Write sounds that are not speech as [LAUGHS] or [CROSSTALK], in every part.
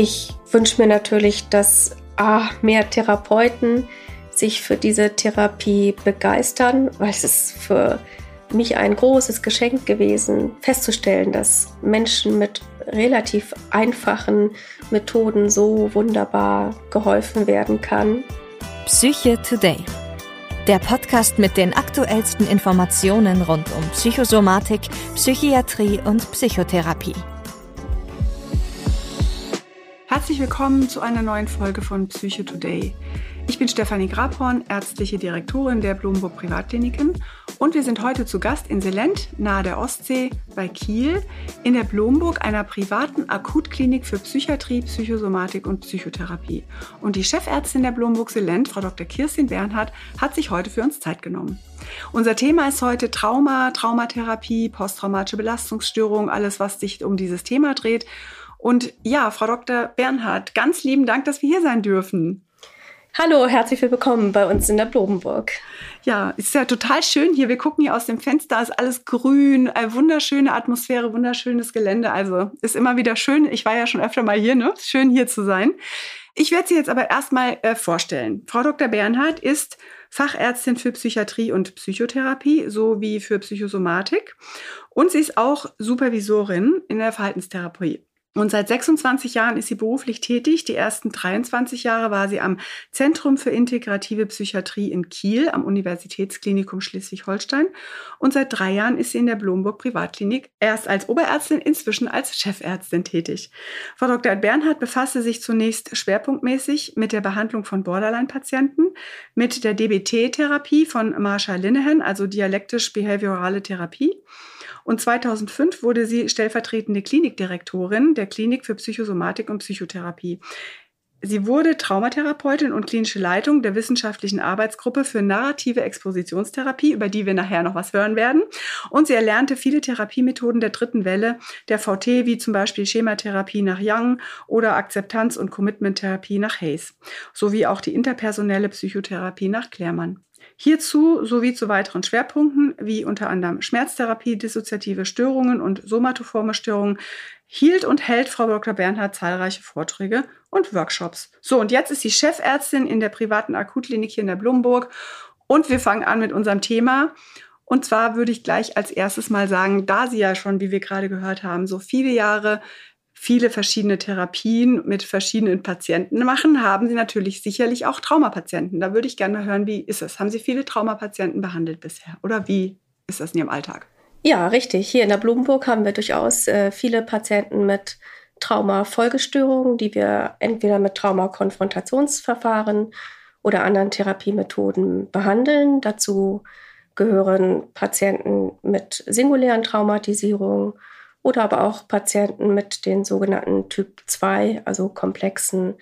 Ich wünsche mir natürlich, dass A, mehr Therapeuten sich für diese Therapie begeistern, weil es ist für mich ein großes Geschenk gewesen, festzustellen, dass Menschen mit relativ einfachen Methoden so wunderbar geholfen werden kann. Psyche Today. Der Podcast mit den aktuellsten Informationen rund um Psychosomatik, Psychiatrie und Psychotherapie. Herzlich willkommen zu einer neuen Folge von Psycho Today. Ich bin Stefanie Grabhorn, ärztliche Direktorin der Blumburg Privatkliniken und wir sind heute zu Gast in Selent, nahe der Ostsee, bei Kiel, in der Blumburg, einer privaten Akutklinik für Psychiatrie, Psychosomatik und Psychotherapie. Und die Chefärztin der Blumburg Selent, Frau Dr. Kirstin Bernhardt, hat sich heute für uns Zeit genommen. Unser Thema ist heute Trauma, Traumatherapie, posttraumatische Belastungsstörung, alles, was sich um dieses Thema dreht. Und ja, Frau Dr. Bernhard, ganz lieben Dank, dass wir hier sein dürfen. Hallo, herzlich willkommen bei uns in der Blobenburg. Ja, ist ja total schön hier. Wir gucken hier aus dem Fenster, ist alles grün, eine wunderschöne Atmosphäre, wunderschönes Gelände. Also ist immer wieder schön. Ich war ja schon öfter mal hier, ne? Schön hier zu sein. Ich werde Sie jetzt aber erstmal äh, vorstellen. Frau Dr. Bernhard ist Fachärztin für Psychiatrie und Psychotherapie sowie für Psychosomatik und sie ist auch Supervisorin in der Verhaltenstherapie. Und seit 26 Jahren ist sie beruflich tätig. Die ersten 23 Jahre war sie am Zentrum für integrative Psychiatrie in Kiel am Universitätsklinikum Schleswig-Holstein. Und seit drei Jahren ist sie in der Blomburg Privatklinik erst als Oberärztin, inzwischen als Chefärztin tätig. Frau Dr. Bernhard befasste sich zunächst schwerpunktmäßig mit der Behandlung von Borderline-Patienten, mit der DBT-Therapie von Marsha Linehan, also dialektisch-behaviorale Therapie und 2005 wurde sie stellvertretende Klinikdirektorin der Klinik für Psychosomatik und Psychotherapie. Sie wurde Traumatherapeutin und klinische Leitung der wissenschaftlichen Arbeitsgruppe für narrative Expositionstherapie, über die wir nachher noch was hören werden. Und sie erlernte viele Therapiemethoden der dritten Welle der VT, wie zum Beispiel Schematherapie nach Young oder Akzeptanz- und Commitment-Therapie nach Hayes, sowie auch die interpersonelle Psychotherapie nach Klärmann. Hierzu sowie zu weiteren Schwerpunkten wie unter anderem Schmerztherapie, dissoziative Störungen und somatoforme Störungen hielt und hält Frau Dr. Bernhard zahlreiche Vorträge und Workshops. So, und jetzt ist sie Chefärztin in der privaten Akutklinik hier in der Blumburg und wir fangen an mit unserem Thema. Und zwar würde ich gleich als erstes mal sagen, da sie ja schon, wie wir gerade gehört haben, so viele Jahre viele verschiedene Therapien mit verschiedenen Patienten machen, haben Sie natürlich sicherlich auch Traumapatienten. Da würde ich gerne mal hören, wie ist es? Haben Sie viele Traumapatienten behandelt bisher oder wie ist das in Ihrem Alltag? Ja, richtig. Hier in der Blumenburg haben wir durchaus äh, viele Patienten mit Traumafolgestörungen, die wir entweder mit Traumakonfrontationsverfahren oder anderen Therapiemethoden behandeln. Dazu gehören Patienten mit singulären Traumatisierungen oder aber auch Patienten mit den sogenannten Typ 2, also komplexen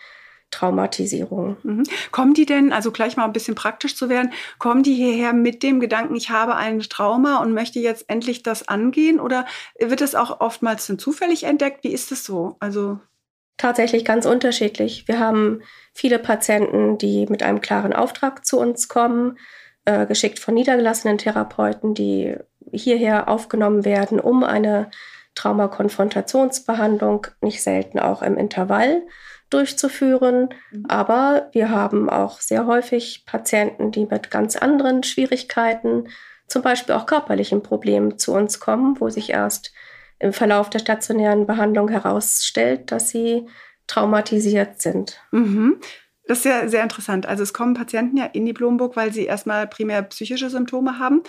Traumatisierungen. Mhm. Kommen die denn, also gleich mal ein bisschen praktisch zu werden, kommen die hierher mit dem Gedanken, ich habe ein Trauma und möchte jetzt endlich das angehen oder wird es auch oftmals dann zufällig entdeckt? Wie ist es so? Also Tatsächlich ganz unterschiedlich. Wir haben viele Patienten, die mit einem klaren Auftrag zu uns kommen, äh, geschickt von niedergelassenen Therapeuten, die hierher aufgenommen werden, um eine Traumakonfrontationsbehandlung nicht selten auch im Intervall durchzuführen. Mhm. Aber wir haben auch sehr häufig Patienten, die mit ganz anderen Schwierigkeiten, zum Beispiel auch körperlichen Problemen zu uns kommen, wo sich erst im Verlauf der stationären Behandlung herausstellt, dass sie traumatisiert sind. Mhm. Das ist ja sehr interessant. Also es kommen Patienten ja in die Blomburg, weil sie erstmal primär psychische Symptome haben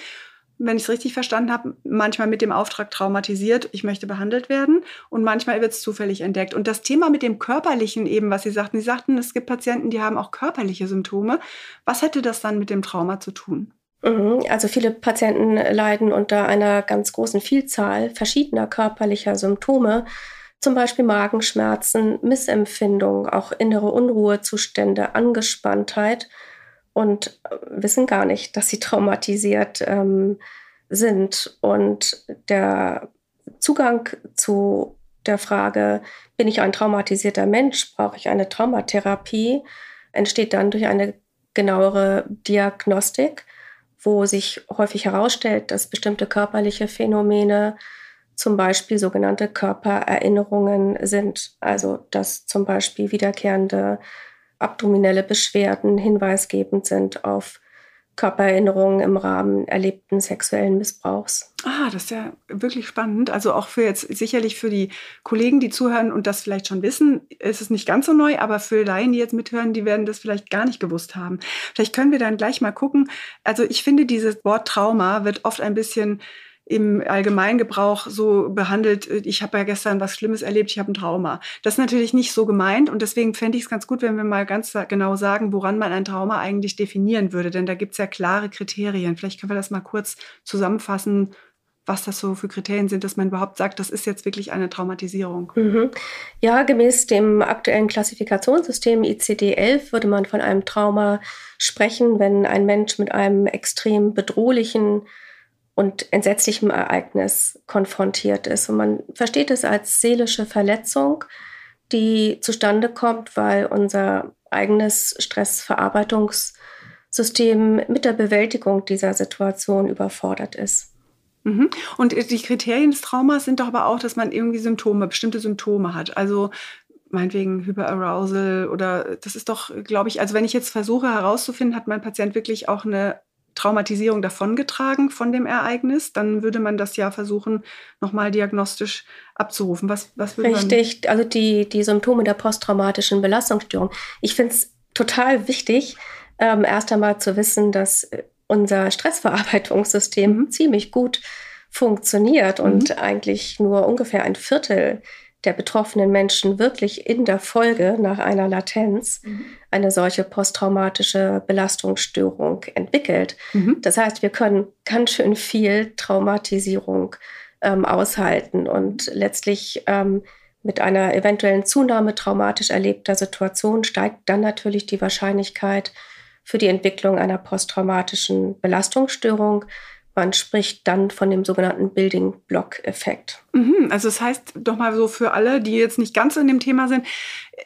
wenn ich es richtig verstanden habe, manchmal mit dem Auftrag traumatisiert, ich möchte behandelt werden und manchmal wird es zufällig entdeckt. Und das Thema mit dem Körperlichen eben, was Sie sagten, Sie sagten, es gibt Patienten, die haben auch körperliche Symptome. Was hätte das dann mit dem Trauma zu tun? Mhm. Also viele Patienten leiden unter einer ganz großen Vielzahl verschiedener körperlicher Symptome, zum Beispiel Magenschmerzen, Missempfindung, auch innere Unruhezustände, Angespanntheit und wissen gar nicht, dass sie traumatisiert ähm, sind. Und der Zugang zu der Frage, bin ich ein traumatisierter Mensch, brauche ich eine Traumatherapie, entsteht dann durch eine genauere Diagnostik, wo sich häufig herausstellt, dass bestimmte körperliche Phänomene zum Beispiel sogenannte Körpererinnerungen sind. Also dass zum Beispiel wiederkehrende abdominelle Beschwerden hinweisgebend sind auf Körpererinnerungen im Rahmen erlebten sexuellen Missbrauchs. Ah, das ist ja wirklich spannend. Also auch für jetzt sicherlich für die Kollegen, die zuhören und das vielleicht schon wissen, ist es nicht ganz so neu, aber für Laien, die jetzt mithören, die werden das vielleicht gar nicht gewusst haben. Vielleicht können wir dann gleich mal gucken. Also ich finde, dieses Wort Trauma wird oft ein bisschen im Allgemeingebrauch so behandelt, äh, ich habe ja gestern was Schlimmes erlebt, ich habe ein Trauma. Das ist natürlich nicht so gemeint und deswegen fände ich es ganz gut, wenn wir mal ganz genau sagen, woran man ein Trauma eigentlich definieren würde, denn da gibt es ja klare Kriterien. Vielleicht können wir das mal kurz zusammenfassen, was das so für Kriterien sind, dass man überhaupt sagt, das ist jetzt wirklich eine Traumatisierung. Mhm. Ja, gemäß dem aktuellen Klassifikationssystem ICD-11 würde man von einem Trauma sprechen, wenn ein Mensch mit einem extrem bedrohlichen und entsetzlichem Ereignis konfrontiert ist. Und man versteht es als seelische Verletzung, die zustande kommt, weil unser eigenes Stressverarbeitungssystem mit der Bewältigung dieser Situation überfordert ist. Mhm. Und die Kriterien des Traumas sind doch aber auch, dass man irgendwie Symptome, bestimmte Symptome hat. Also meinetwegen Hyperarousal oder das ist doch, glaube ich, also wenn ich jetzt versuche herauszufinden, hat mein Patient wirklich auch eine Traumatisierung davongetragen von dem Ereignis, dann würde man das ja versuchen, nochmal diagnostisch abzurufen. Was, was würde Richtig, man also die, die Symptome der posttraumatischen Belastungsstörung. Ich finde es total wichtig, ähm, erst einmal zu wissen, dass unser Stressverarbeitungssystem mhm. ziemlich gut funktioniert mhm. und eigentlich nur ungefähr ein Viertel der betroffenen Menschen wirklich in der Folge nach einer Latenz mhm. eine solche posttraumatische Belastungsstörung entwickelt. Mhm. Das heißt, wir können ganz schön viel Traumatisierung ähm, aushalten und letztlich ähm, mit einer eventuellen Zunahme traumatisch erlebter Situation steigt dann natürlich die Wahrscheinlichkeit für die Entwicklung einer posttraumatischen Belastungsstörung. Man spricht dann von dem sogenannten Building Block Effekt. Mhm, also das heißt doch mal so für alle, die jetzt nicht ganz in dem Thema sind,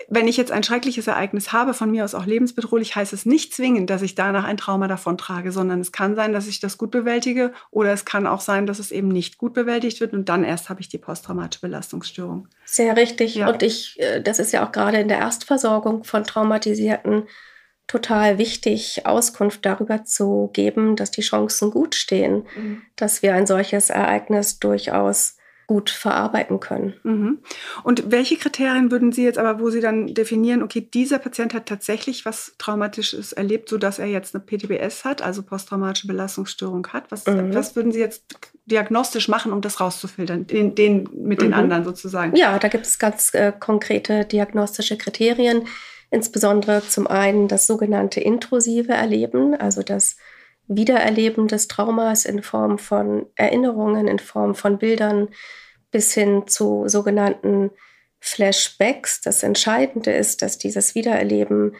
wenn ich jetzt ein schreckliches Ereignis habe, von mir aus auch lebensbedrohlich, heißt es nicht zwingend, dass ich danach ein Trauma davontrage, sondern es kann sein, dass ich das gut bewältige oder es kann auch sein, dass es eben nicht gut bewältigt wird und dann erst habe ich die posttraumatische Belastungsstörung. Sehr richtig. Ja. Und ich, äh, das ist ja auch gerade in der Erstversorgung von traumatisierten total wichtig, Auskunft darüber zu geben, dass die Chancen gut stehen, mhm. dass wir ein solches Ereignis durchaus gut verarbeiten können. Mhm. Und welche Kriterien würden Sie jetzt aber, wo Sie dann definieren, okay, dieser Patient hat tatsächlich was Traumatisches erlebt, sodass er jetzt eine PTBS hat, also posttraumatische Belastungsstörung hat? Was, mhm. was würden Sie jetzt diagnostisch machen, um das rauszufiltern, den, den mit den mhm. anderen sozusagen? Ja, da gibt es ganz äh, konkrete diagnostische Kriterien insbesondere zum einen das sogenannte intrusive Erleben, also das Wiedererleben des Traumas in Form von Erinnerungen, in Form von Bildern bis hin zu sogenannten Flashbacks. Das Entscheidende ist, dass dieses Wiedererleben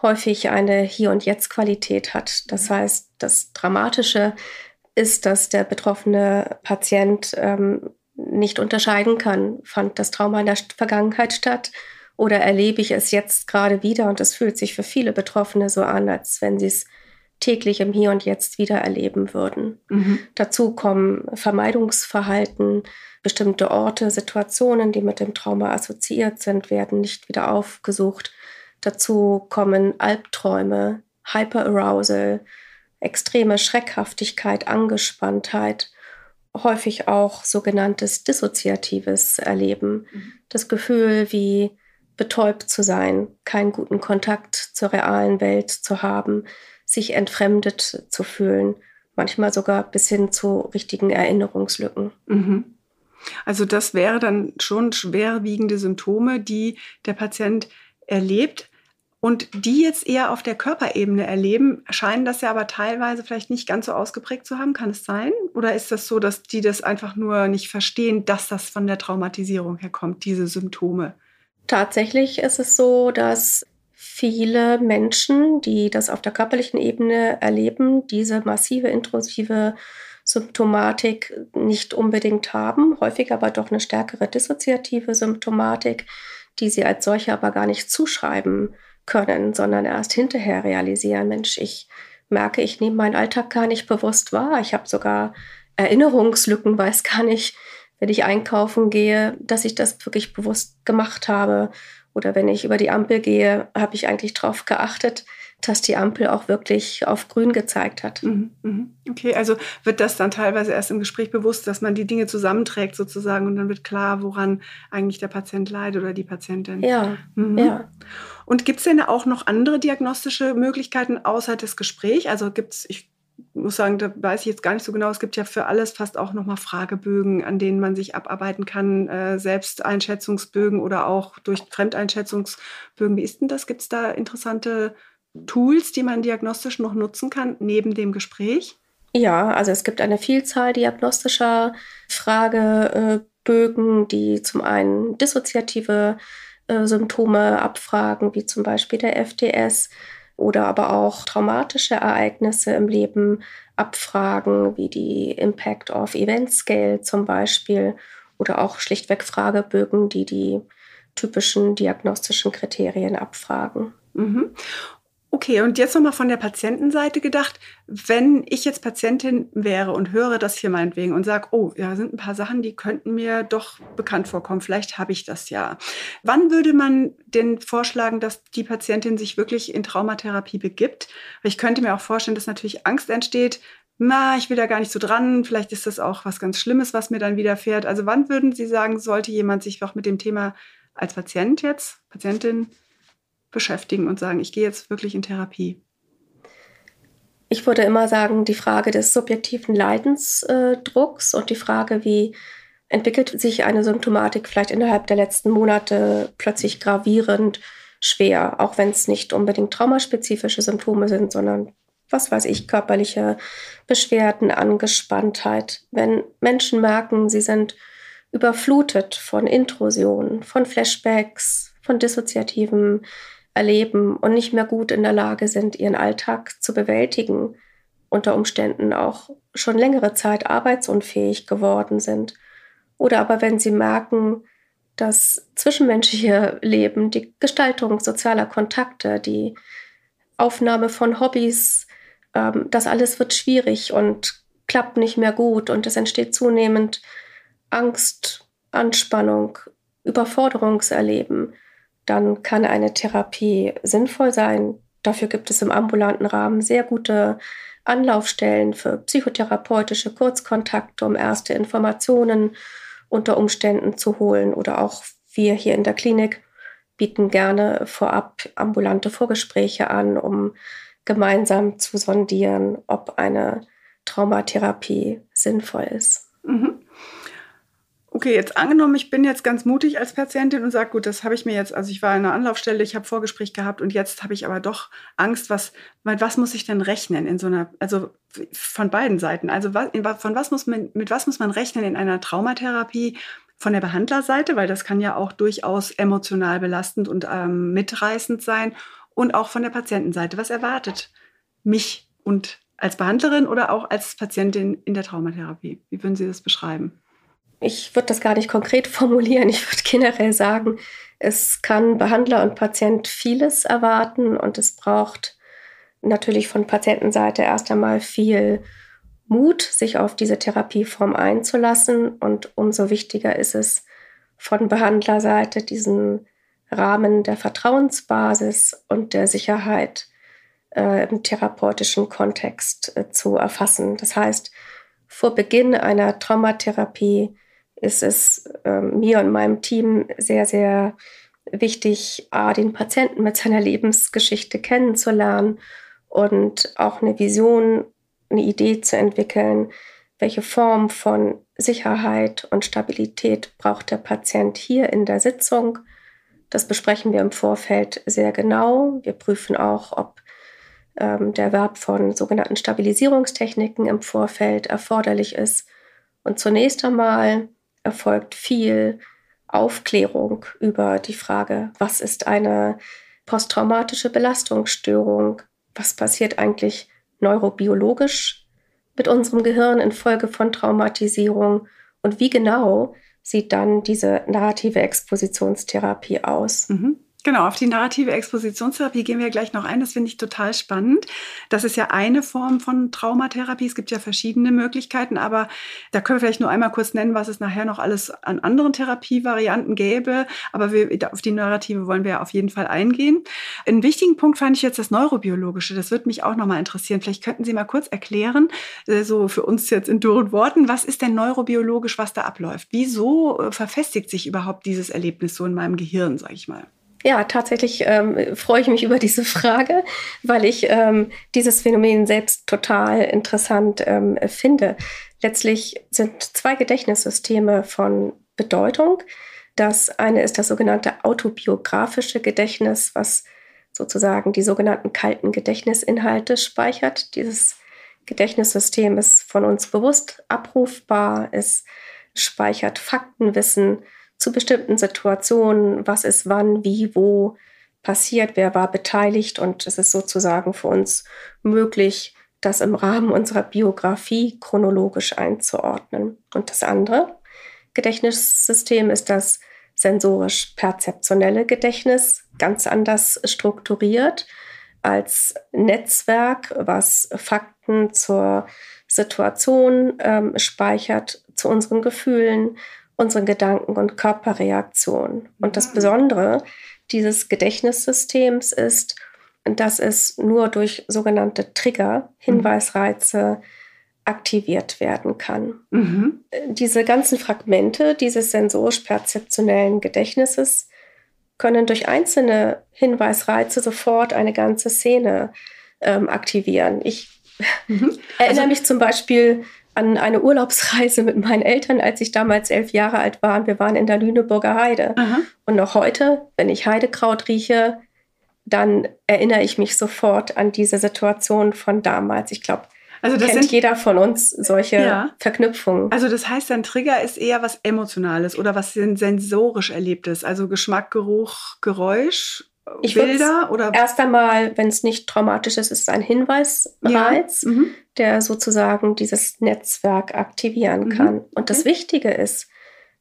häufig eine Hier- und Jetzt-Qualität hat. Das heißt, das Dramatische ist, dass der betroffene Patient ähm, nicht unterscheiden kann, fand das Trauma in der Vergangenheit statt oder erlebe ich es jetzt gerade wieder und es fühlt sich für viele Betroffene so an, als wenn sie es täglich im Hier und Jetzt wieder erleben würden. Mhm. Dazu kommen Vermeidungsverhalten, bestimmte Orte, Situationen, die mit dem Trauma assoziiert sind, werden nicht wieder aufgesucht. Dazu kommen Albträume, Hyperarousal, extreme Schreckhaftigkeit, Angespanntheit, häufig auch sogenanntes dissoziatives Erleben. Mhm. Das Gefühl, wie betäubt zu sein, keinen guten Kontakt zur realen Welt zu haben, sich entfremdet zu fühlen, manchmal sogar bis hin zu richtigen Erinnerungslücken. Mhm. Also das wäre dann schon schwerwiegende Symptome, die der Patient erlebt und die jetzt eher auf der Körperebene erleben, scheinen das ja aber teilweise vielleicht nicht ganz so ausgeprägt zu haben. Kann es sein? Oder ist das so, dass die das einfach nur nicht verstehen, dass das von der Traumatisierung herkommt, diese Symptome? Tatsächlich ist es so, dass viele Menschen, die das auf der körperlichen Ebene erleben, diese massive intrusive Symptomatik nicht unbedingt haben, häufig aber doch eine stärkere dissoziative Symptomatik, die sie als solche aber gar nicht zuschreiben können, sondern erst hinterher realisieren, Mensch, ich merke, ich nehme meinen Alltag gar nicht bewusst wahr. Ich habe sogar Erinnerungslücken, weiß gar nicht, wenn ich einkaufen gehe, dass ich das wirklich bewusst gemacht habe. Oder wenn ich über die Ampel gehe, habe ich eigentlich darauf geachtet, dass die Ampel auch wirklich auf grün gezeigt hat. Mhm, mhm. Okay, also wird das dann teilweise erst im Gespräch bewusst, dass man die Dinge zusammenträgt sozusagen und dann wird klar, woran eigentlich der Patient leidet oder die Patientin. Ja, mhm. ja. Und gibt es denn auch noch andere diagnostische Möglichkeiten außer des Gesprächs? Also gibt es, ich muss sagen, da weiß ich jetzt gar nicht so genau. Es gibt ja für alles fast auch nochmal Fragebögen, an denen man sich abarbeiten kann, äh, Selbsteinschätzungsbögen oder auch durch Fremdeinschätzungsbögen. Wie ist denn das? Gibt es da interessante Tools, die man diagnostisch noch nutzen kann, neben dem Gespräch? Ja, also es gibt eine Vielzahl diagnostischer Fragebögen, die zum einen dissoziative äh, Symptome abfragen, wie zum Beispiel der FDS, oder aber auch traumatische Ereignisse im Leben abfragen, wie die Impact of Event Scale zum Beispiel, oder auch schlichtweg Fragebögen, die die typischen diagnostischen Kriterien abfragen. Mhm. Okay, und jetzt nochmal von der Patientenseite gedacht, wenn ich jetzt Patientin wäre und höre das hier meinetwegen und sage, oh, ja, sind ein paar Sachen, die könnten mir doch bekannt vorkommen, vielleicht habe ich das ja. Wann würde man denn vorschlagen, dass die Patientin sich wirklich in Traumatherapie begibt? Ich könnte mir auch vorstellen, dass natürlich Angst entsteht, na, ich will da gar nicht so dran, vielleicht ist das auch was ganz Schlimmes, was mir dann widerfährt. Also wann würden Sie sagen, sollte jemand sich auch mit dem Thema als Patient jetzt, Patientin beschäftigen und sagen, ich gehe jetzt wirklich in Therapie? Ich würde immer sagen, die Frage des subjektiven Leidensdrucks und die Frage, wie entwickelt sich eine Symptomatik vielleicht innerhalb der letzten Monate plötzlich gravierend schwer, auch wenn es nicht unbedingt traumaspezifische Symptome sind, sondern was weiß ich, körperliche Beschwerden, Angespanntheit. Wenn Menschen merken, sie sind überflutet von Intrusionen, von Flashbacks, von dissoziativen erleben und nicht mehr gut in der Lage sind, ihren Alltag zu bewältigen, unter Umständen auch schon längere Zeit arbeitsunfähig geworden sind. Oder aber wenn sie merken, das zwischenmenschliche Leben, die Gestaltung sozialer Kontakte, die Aufnahme von Hobbys, ähm, das alles wird schwierig und klappt nicht mehr gut und es entsteht zunehmend Angst, Anspannung, Überforderungserleben dann kann eine Therapie sinnvoll sein. Dafür gibt es im ambulanten Rahmen sehr gute Anlaufstellen für psychotherapeutische Kurzkontakte, um erste Informationen unter Umständen zu holen. Oder auch wir hier in der Klinik bieten gerne vorab ambulante Vorgespräche an, um gemeinsam zu sondieren, ob eine Traumatherapie sinnvoll ist. Mhm okay, jetzt angenommen, ich bin jetzt ganz mutig als Patientin und sage, gut, das habe ich mir jetzt, also ich war in einer Anlaufstelle, ich habe Vorgespräch gehabt und jetzt habe ich aber doch Angst, was, mit was muss ich denn rechnen in so einer, also von beiden Seiten. Also was, von was muss man, mit was muss man rechnen in einer Traumatherapie? Von der Behandlerseite, weil das kann ja auch durchaus emotional belastend und ähm, mitreißend sein. Und auch von der Patientenseite. Was erwartet mich und als Behandlerin oder auch als Patientin in der Traumatherapie? Wie würden Sie das beschreiben? Ich würde das gar nicht konkret [LAUGHS] formulieren. Ich würde generell sagen, es kann Behandler und Patient vieles erwarten und es braucht natürlich von Patientenseite erst einmal viel Mut, sich auf diese Therapieform einzulassen. Und umso wichtiger ist es von Behandlerseite, diesen Rahmen der Vertrauensbasis und der Sicherheit äh, im therapeutischen Kontext äh, zu erfassen. Das heißt, vor Beginn einer Traumatherapie ist es äh, mir und meinem Team sehr, sehr wichtig, A, den Patienten mit seiner Lebensgeschichte kennenzulernen und auch eine Vision, eine Idee zu entwickeln, welche Form von Sicherheit und Stabilität braucht der Patient hier in der Sitzung. Das besprechen wir im Vorfeld sehr genau. Wir prüfen auch, ob ähm, der Verb von sogenannten Stabilisierungstechniken im Vorfeld erforderlich ist. Und zunächst einmal erfolgt viel Aufklärung über die Frage, was ist eine posttraumatische Belastungsstörung, was passiert eigentlich neurobiologisch mit unserem Gehirn infolge von Traumatisierung und wie genau sieht dann diese narrative Expositionstherapie aus. Mhm. Genau, auf die narrative Expositionstherapie gehen wir gleich noch ein. Das finde ich total spannend. Das ist ja eine Form von Traumatherapie. Es gibt ja verschiedene Möglichkeiten, aber da können wir vielleicht nur einmal kurz nennen, was es nachher noch alles an anderen Therapievarianten gäbe. Aber wir, auf die narrative wollen wir auf jeden Fall eingehen. Einen wichtigen Punkt fand ich jetzt das Neurobiologische. Das würde mich auch nochmal interessieren. Vielleicht könnten Sie mal kurz erklären, äh, so für uns jetzt in dürren Worten, was ist denn neurobiologisch, was da abläuft? Wieso äh, verfestigt sich überhaupt dieses Erlebnis so in meinem Gehirn, sage ich mal? Ja, tatsächlich ähm, freue ich mich über diese Frage, weil ich ähm, dieses Phänomen selbst total interessant ähm, finde. Letztlich sind zwei Gedächtnissysteme von Bedeutung. Das eine ist das sogenannte autobiografische Gedächtnis, was sozusagen die sogenannten kalten Gedächtnisinhalte speichert. Dieses Gedächtnissystem ist von uns bewusst abrufbar, es speichert Faktenwissen, zu bestimmten Situationen, was ist wann, wie, wo passiert, wer war beteiligt. Und es ist sozusagen für uns möglich, das im Rahmen unserer Biografie chronologisch einzuordnen. Und das andere Gedächtnissystem ist das sensorisch-perzeptionelle Gedächtnis, ganz anders strukturiert als Netzwerk, was Fakten zur Situation ähm, speichert, zu unseren Gefühlen, unseren Gedanken und Körperreaktionen. Und das Besondere dieses Gedächtnissystems ist, dass es nur durch sogenannte Trigger, Hinweisreize, aktiviert werden kann. Mhm. Diese ganzen Fragmente dieses sensorisch-perzeptionellen Gedächtnisses können durch einzelne Hinweisreize sofort eine ganze Szene ähm, aktivieren. Ich mhm. [LAUGHS] erinnere also, mich zum Beispiel an eine Urlaubsreise mit meinen Eltern, als ich damals elf Jahre alt war. Und wir waren in der Lüneburger Heide. Aha. Und noch heute, wenn ich Heidekraut rieche, dann erinnere ich mich sofort an diese Situation von damals. Ich glaube, also das kennt sind, jeder von uns solche ja. Verknüpfungen. Also das heißt, ein Trigger ist eher was Emotionales oder was sensorisch Erlebtes, also Geschmack, Geruch, Geräusch ich Bilder oder erst einmal, wenn es nicht traumatisch ist, ist es ein Hinweisreiz, ja. mhm. der sozusagen dieses Netzwerk aktivieren mhm. kann. Und okay. das Wichtige ist,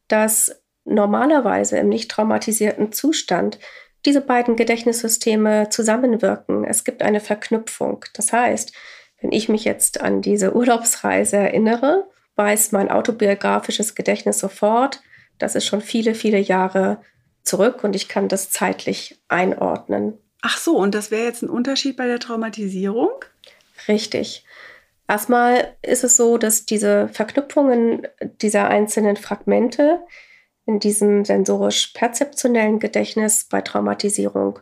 dass normalerweise im nicht traumatisierten Zustand diese beiden Gedächtnissysteme zusammenwirken. Es gibt eine Verknüpfung. Das heißt, wenn ich mich jetzt an diese Urlaubsreise erinnere, weiß mein autobiografisches Gedächtnis sofort, das ist schon viele, viele Jahre zurück und ich kann das zeitlich einordnen. Ach so, und das wäre jetzt ein Unterschied bei der Traumatisierung? Richtig. Erstmal ist es so, dass diese Verknüpfungen dieser einzelnen Fragmente in diesem sensorisch-perzeptionellen Gedächtnis bei Traumatisierung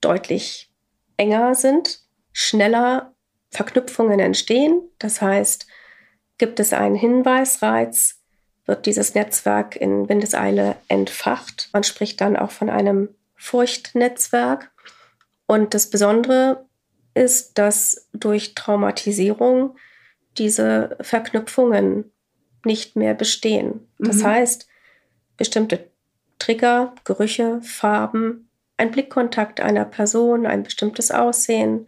deutlich enger sind, schneller Verknüpfungen entstehen. Das heißt, gibt es einen Hinweisreiz, wird dieses Netzwerk in Windeseile entfacht. Man spricht dann auch von einem Furchtnetzwerk. Und das Besondere ist, dass durch Traumatisierung diese Verknüpfungen nicht mehr bestehen. Das mhm. heißt, bestimmte Trigger, Gerüche, Farben, ein Blickkontakt einer Person, ein bestimmtes Aussehen,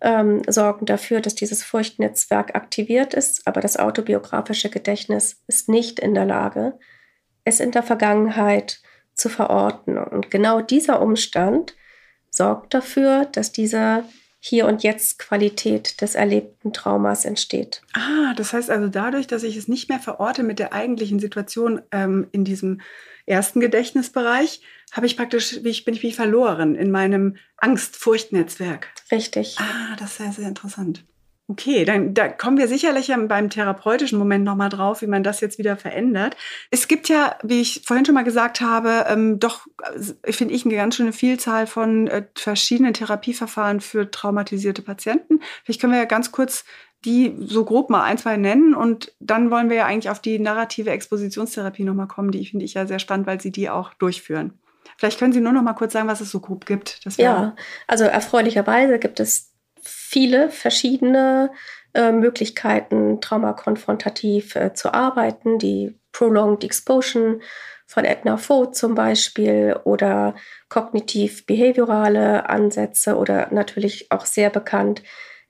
ähm, sorgen dafür, dass dieses Furchtnetzwerk aktiviert ist, aber das autobiografische Gedächtnis ist nicht in der Lage, es in der Vergangenheit zu verorten. Und genau dieser Umstand sorgt dafür, dass diese hier und jetzt Qualität des erlebten Traumas entsteht. Ah, das heißt also dadurch, dass ich es nicht mehr verorte mit der eigentlichen Situation ähm, in diesem ersten Gedächtnisbereich, habe ich praktisch, wie ich bin ich wie verloren in meinem Angst-Furcht-Netzwerk. Richtig. Ah, das ist sehr, sehr interessant. Okay, dann da kommen wir sicherlich beim therapeutischen Moment nochmal drauf, wie man das jetzt wieder verändert. Es gibt ja, wie ich vorhin schon mal gesagt habe, ähm, doch, äh, finde ich, eine ganz schöne Vielzahl von äh, verschiedenen Therapieverfahren für traumatisierte Patienten. Vielleicht können wir ja ganz kurz die so grob mal ein, zwei nennen und dann wollen wir ja eigentlich auf die narrative Expositionstherapie nochmal kommen, die finde ich ja sehr spannend, weil Sie die auch durchführen. Vielleicht können Sie nur noch mal kurz sagen, was es so grob gibt. ja, also erfreulicherweise gibt es viele verschiedene äh, Möglichkeiten, traumakonfrontativ äh, zu arbeiten. Die Prolonged Exposure von Edna Foe zum Beispiel oder kognitiv-behaviorale Ansätze oder natürlich auch sehr bekannt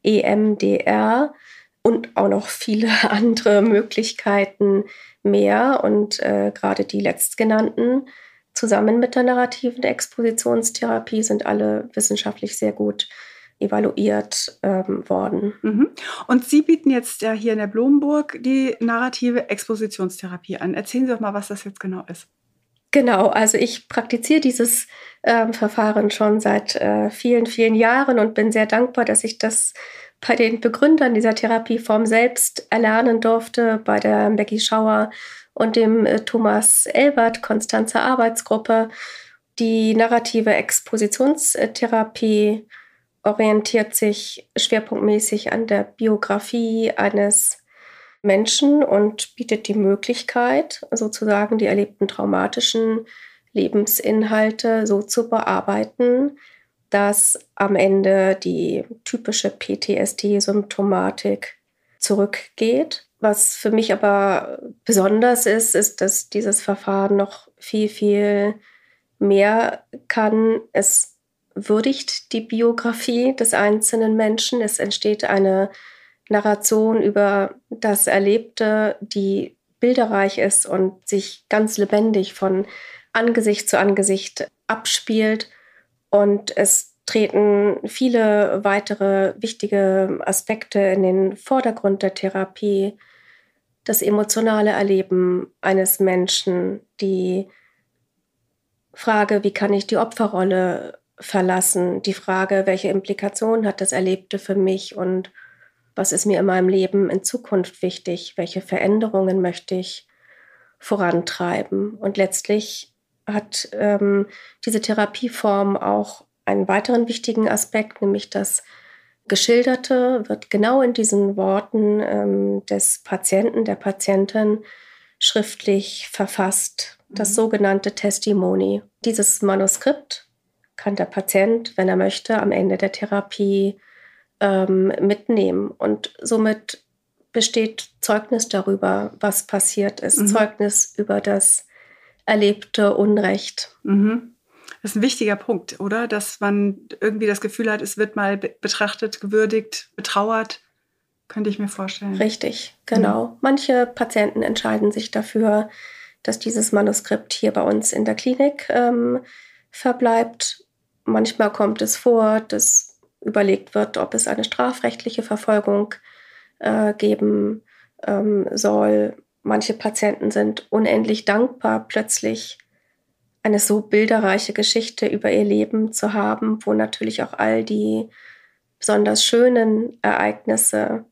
EMDR und auch noch viele [LAUGHS] andere Möglichkeiten mehr. Und äh, gerade die letztgenannten zusammen mit der narrativen Expositionstherapie sind alle wissenschaftlich sehr gut evaluiert ähm, worden. Mhm. Und Sie bieten jetzt ja hier in der Blumenburg die narrative Expositionstherapie an. Erzählen Sie doch mal, was das jetzt genau ist. Genau, also ich praktiziere dieses ähm, Verfahren schon seit äh, vielen, vielen Jahren und bin sehr dankbar, dass ich das bei den Begründern dieser Therapieform selbst erlernen durfte, bei der Becky Schauer und dem äh, Thomas Elbert Konstanzer Arbeitsgruppe. Die narrative Expositionstherapie orientiert sich schwerpunktmäßig an der Biografie eines Menschen und bietet die Möglichkeit, sozusagen die erlebten traumatischen Lebensinhalte so zu bearbeiten, dass am Ende die typische PTSD-Symptomatik zurückgeht. Was für mich aber besonders ist, ist, dass dieses Verfahren noch viel, viel mehr kann. Es würdigt die Biografie des einzelnen Menschen. Es entsteht eine Narration über das Erlebte, die bilderreich ist und sich ganz lebendig von Angesicht zu Angesicht abspielt. Und es treten viele weitere wichtige Aspekte in den Vordergrund der Therapie. Das emotionale Erleben eines Menschen, die Frage, wie kann ich die Opferrolle verlassen, die Frage, welche Implikationen hat das Erlebte für mich und was ist mir in meinem Leben in Zukunft wichtig, welche Veränderungen möchte ich vorantreiben. Und letztlich hat ähm, diese Therapieform auch einen weiteren wichtigen Aspekt, nämlich das Geschilderte wird genau in diesen Worten ähm, des Patienten, der Patientin schriftlich verfasst, das mhm. sogenannte Testimony. Dieses Manuskript kann der Patient, wenn er möchte, am Ende der Therapie ähm, mitnehmen. Und somit besteht Zeugnis darüber, was passiert ist, mhm. Zeugnis über das erlebte Unrecht. Mhm. Das ist ein wichtiger Punkt, oder? Dass man irgendwie das Gefühl hat, es wird mal betrachtet, gewürdigt, betrauert. Könnte ich mir vorstellen. Richtig, genau. Mhm. Manche Patienten entscheiden sich dafür, dass dieses Manuskript hier bei uns in der Klinik ähm, verbleibt. Manchmal kommt es vor, dass überlegt wird, ob es eine strafrechtliche Verfolgung äh, geben ähm, soll. Manche Patienten sind unendlich dankbar, plötzlich eine so bilderreiche Geschichte über ihr Leben zu haben, wo natürlich auch all die besonders schönen Ereignisse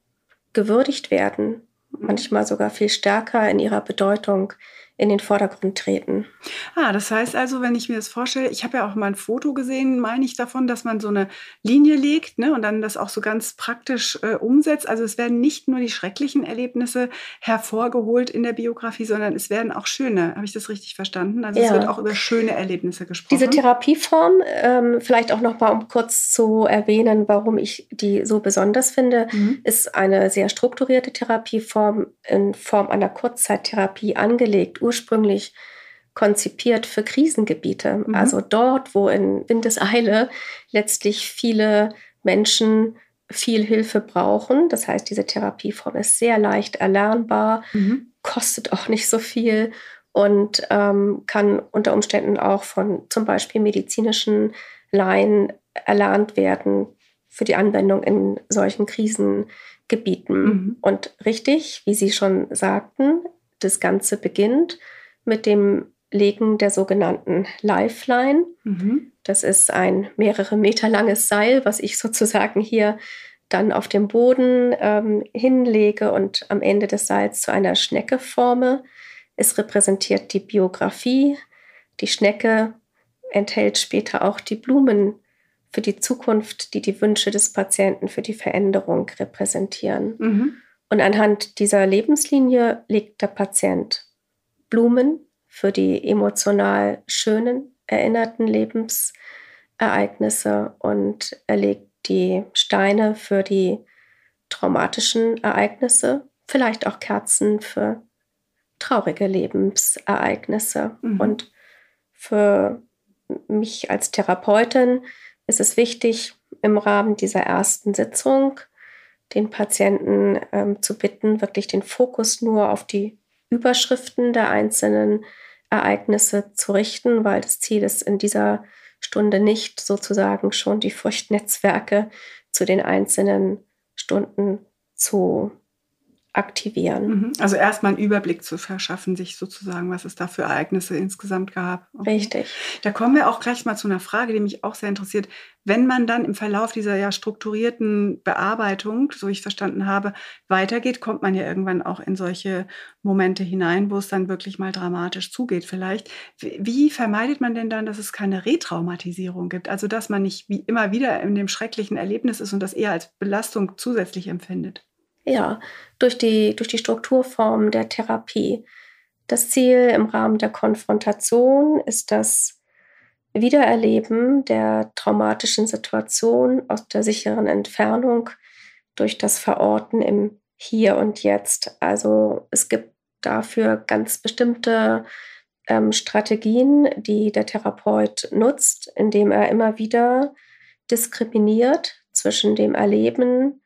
gewürdigt werden, manchmal sogar viel stärker in ihrer Bedeutung in den Vordergrund treten. Ah, das heißt also, wenn ich mir das vorstelle, ich habe ja auch mal ein Foto gesehen, meine ich davon, dass man so eine Linie legt ne, und dann das auch so ganz praktisch äh, umsetzt. Also es werden nicht nur die schrecklichen Erlebnisse hervorgeholt in der Biografie, sondern es werden auch schöne. Habe ich das richtig verstanden? Also ja. es wird auch über schöne Erlebnisse gesprochen. Diese Therapieform, ähm, vielleicht auch noch mal, um kurz zu erwähnen, warum ich die so besonders finde, mhm. ist eine sehr strukturierte Therapieform in Form einer Kurzzeittherapie angelegt ursprünglich konzipiert für Krisengebiete. Mhm. Also dort, wo in Windeseile letztlich viele Menschen viel Hilfe brauchen. Das heißt, diese Therapieform ist sehr leicht erlernbar, mhm. kostet auch nicht so viel und ähm, kann unter Umständen auch von zum Beispiel medizinischen Laien erlernt werden für die Anwendung in solchen Krisengebieten. Mhm. Und richtig, wie Sie schon sagten, das Ganze beginnt mit dem Legen der sogenannten Lifeline. Mhm. Das ist ein mehrere Meter langes Seil, was ich sozusagen hier dann auf dem Boden ähm, hinlege und am Ende des Seils zu einer Schnecke forme. Es repräsentiert die Biografie. Die Schnecke enthält später auch die Blumen für die Zukunft, die die Wünsche des Patienten für die Veränderung repräsentieren. Mhm. Und anhand dieser Lebenslinie legt der Patient Blumen für die emotional schönen, erinnerten Lebensereignisse und er legt die Steine für die traumatischen Ereignisse, vielleicht auch Kerzen für traurige Lebensereignisse. Mhm. Und für mich als Therapeutin ist es wichtig, im Rahmen dieser ersten Sitzung den Patienten ähm, zu bitten, wirklich den Fokus nur auf die Überschriften der einzelnen Ereignisse zu richten, weil das Ziel ist in dieser Stunde nicht sozusagen schon die Furchtnetzwerke zu den einzelnen Stunden zu aktivieren. Mhm. Also erstmal einen Überblick zu verschaffen, sich sozusagen, was es da für Ereignisse insgesamt gab. Okay. Richtig. Da kommen wir auch gleich mal zu einer Frage, die mich auch sehr interessiert. Wenn man dann im Verlauf dieser ja strukturierten Bearbeitung, so ich verstanden habe, weitergeht, kommt man ja irgendwann auch in solche Momente hinein, wo es dann wirklich mal dramatisch zugeht vielleicht. Wie vermeidet man denn dann, dass es keine Retraumatisierung gibt? Also dass man nicht wie immer wieder in dem schrecklichen Erlebnis ist und das eher als Belastung zusätzlich empfindet? Ja, durch die, durch die Strukturform der Therapie. Das Ziel im Rahmen der Konfrontation ist das Wiedererleben der traumatischen Situation aus der sicheren Entfernung durch das Verorten im Hier und Jetzt. Also es gibt dafür ganz bestimmte ähm, Strategien, die der Therapeut nutzt, indem er immer wieder diskriminiert zwischen dem Erleben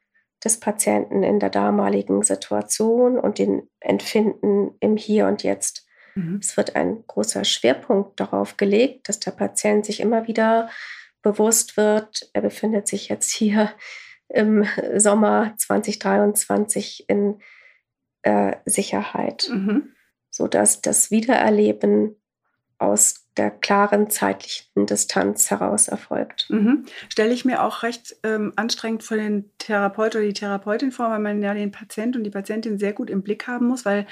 des Patienten in der damaligen Situation und den Empfinden im Hier und Jetzt. Mhm. Es wird ein großer Schwerpunkt darauf gelegt, dass der Patient sich immer wieder bewusst wird, er befindet sich jetzt hier im Sommer 2023 in äh, Sicherheit, mhm. sodass das Wiedererleben aus der klaren zeitlichen Distanz heraus erfolgt. Mhm. Stelle ich mir auch recht ähm, anstrengend für den Therapeut oder die Therapeutin vor, weil man ja den Patient und die Patientin sehr gut im Blick haben muss, weil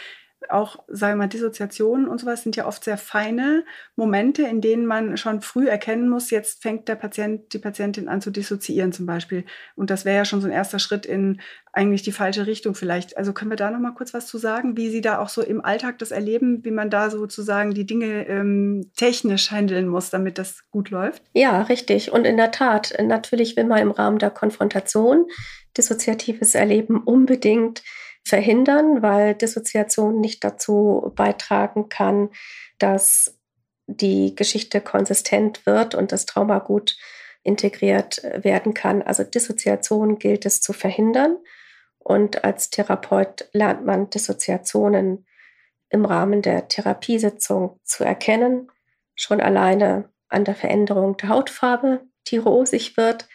auch, sagen wir mal, Dissoziationen und sowas sind ja oft sehr feine Momente, in denen man schon früh erkennen muss, jetzt fängt der Patient, die Patientin an zu dissoziieren zum Beispiel. Und das wäre ja schon so ein erster Schritt in eigentlich die falsche Richtung vielleicht. Also können wir da noch mal kurz was zu sagen, wie Sie da auch so im Alltag das erleben, wie man da sozusagen die Dinge ähm, technisch handeln muss, damit das gut läuft? Ja, richtig. Und in der Tat, natürlich will man im Rahmen der Konfrontation dissoziatives Erleben unbedingt verhindern, weil Dissoziation nicht dazu beitragen kann, dass die Geschichte konsistent wird und das Trauma gut integriert werden kann. Also Dissoziation gilt es zu verhindern. Und als Therapeut lernt man Dissoziationen im Rahmen der Therapiesitzung zu erkennen, schon alleine an der Veränderung der Hautfarbe, die rosig wird,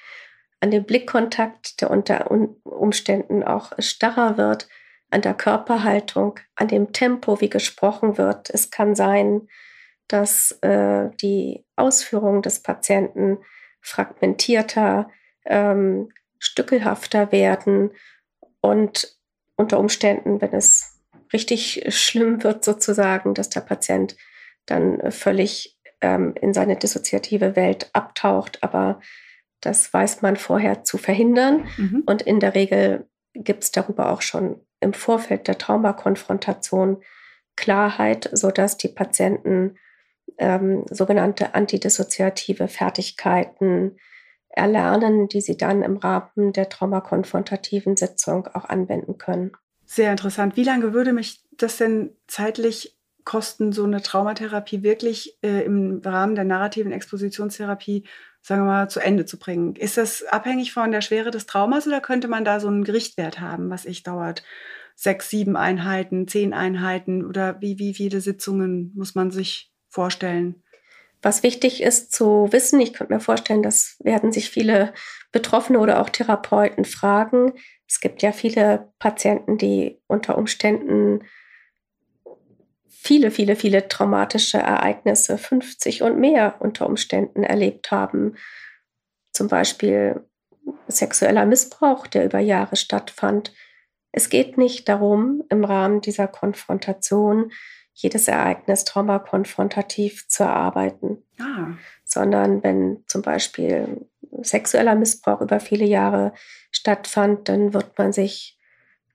an dem Blickkontakt, der unter Umständen auch starrer wird, an der Körperhaltung, an dem Tempo, wie gesprochen wird. Es kann sein, dass äh, die Ausführungen des Patienten fragmentierter, ähm, stückelhafter werden und unter Umständen, wenn es richtig schlimm wird, sozusagen, dass der Patient dann völlig ähm, in seine dissoziative Welt abtaucht. Aber das weiß man vorher zu verhindern. Mhm. Und in der Regel gibt es darüber auch schon im Vorfeld der Traumakonfrontation Klarheit, sodass die Patienten ähm, sogenannte antidissoziative Fertigkeiten erlernen, die sie dann im Rahmen der traumakonfrontativen Sitzung auch anwenden können. Sehr interessant. Wie lange würde mich das denn zeitlich kosten, so eine Traumatherapie wirklich äh, im Rahmen der narrativen Expositionstherapie sagen wir mal, zu Ende zu bringen. Ist das abhängig von der Schwere des Traumas oder könnte man da so einen Gerichtwert haben, was ich dauert? Sechs, sieben Einheiten, zehn Einheiten oder wie, wie viele Sitzungen muss man sich vorstellen? Was wichtig ist zu wissen, ich könnte mir vorstellen, das werden sich viele Betroffene oder auch Therapeuten fragen. Es gibt ja viele Patienten, die unter Umständen viele, viele, viele traumatische Ereignisse, 50 und mehr unter Umständen erlebt haben. Zum Beispiel sexueller Missbrauch, der über Jahre stattfand. Es geht nicht darum, im Rahmen dieser Konfrontation jedes Ereignis traumakonfrontativ zu erarbeiten, ah. sondern wenn zum Beispiel sexueller Missbrauch über viele Jahre stattfand, dann wird man sich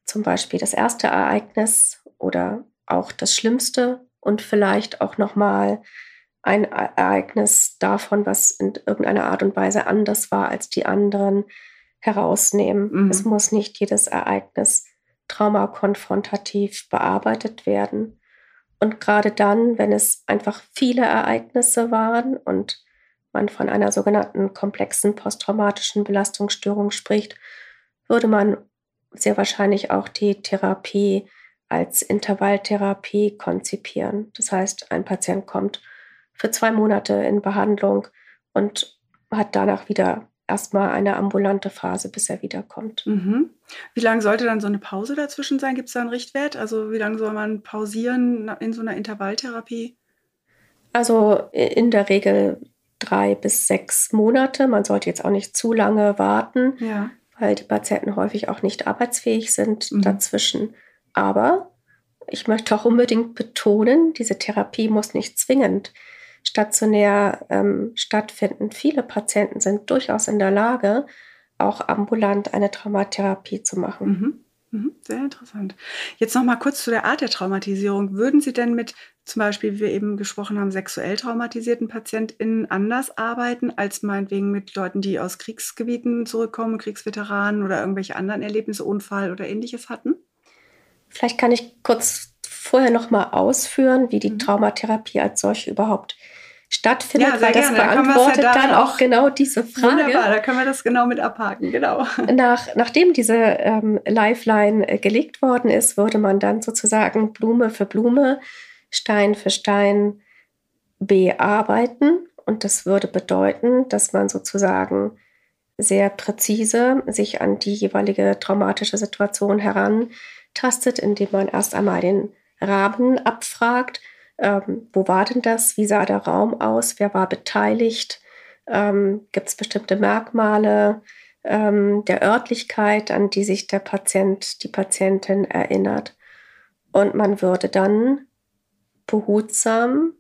zum Beispiel das erste Ereignis oder auch das Schlimmste und vielleicht auch nochmal ein Ereignis davon, was in irgendeiner Art und Weise anders war als die anderen, herausnehmen. Mhm. Es muss nicht jedes Ereignis traumakonfrontativ bearbeitet werden. Und gerade dann, wenn es einfach viele Ereignisse waren und man von einer sogenannten komplexen posttraumatischen Belastungsstörung spricht, würde man sehr wahrscheinlich auch die Therapie als Intervalltherapie konzipieren. Das heißt, ein Patient kommt für zwei Monate in Behandlung und hat danach wieder erstmal eine ambulante Phase, bis er wiederkommt. Mhm. Wie lange sollte dann so eine Pause dazwischen sein? Gibt es da einen Richtwert? Also wie lange soll man pausieren in so einer Intervalltherapie? Also in der Regel drei bis sechs Monate. Man sollte jetzt auch nicht zu lange warten, ja. weil die Patienten häufig auch nicht arbeitsfähig sind mhm. dazwischen. Aber ich möchte auch unbedingt betonen, diese Therapie muss nicht zwingend stationär ähm, stattfinden. Viele Patienten sind durchaus in der Lage, auch ambulant eine Traumatherapie zu machen. Mhm. Mhm, sehr interessant. Jetzt noch mal kurz zu der Art der Traumatisierung. Würden Sie denn mit zum Beispiel, wie wir eben gesprochen haben, sexuell traumatisierten PatientInnen anders arbeiten als meinetwegen mit Leuten, die aus Kriegsgebieten zurückkommen, Kriegsveteranen oder irgendwelche anderen Erlebnisse, Unfall oder ähnliches hatten? Vielleicht kann ich kurz vorher noch mal ausführen, wie die mhm. Traumatherapie als solche überhaupt stattfindet, ja, weil das gerne. beantwortet da dann auch genau diese Frage. Wunderbar, da können wir das genau mit abhaken, genau. [LAUGHS] Nach, nachdem diese ähm, Lifeline äh, gelegt worden ist, würde man dann sozusagen Blume für Blume, Stein für Stein bearbeiten. Und das würde bedeuten, dass man sozusagen sehr präzise sich an die jeweilige traumatische Situation herantastet, indem man erst einmal den Rahmen abfragt, ähm, wo war denn das? Wie sah der Raum aus? Wer war beteiligt? Ähm, Gibt es bestimmte Merkmale ähm, der Örtlichkeit, an die sich der Patient, die Patientin erinnert? Und man würde dann behutsam,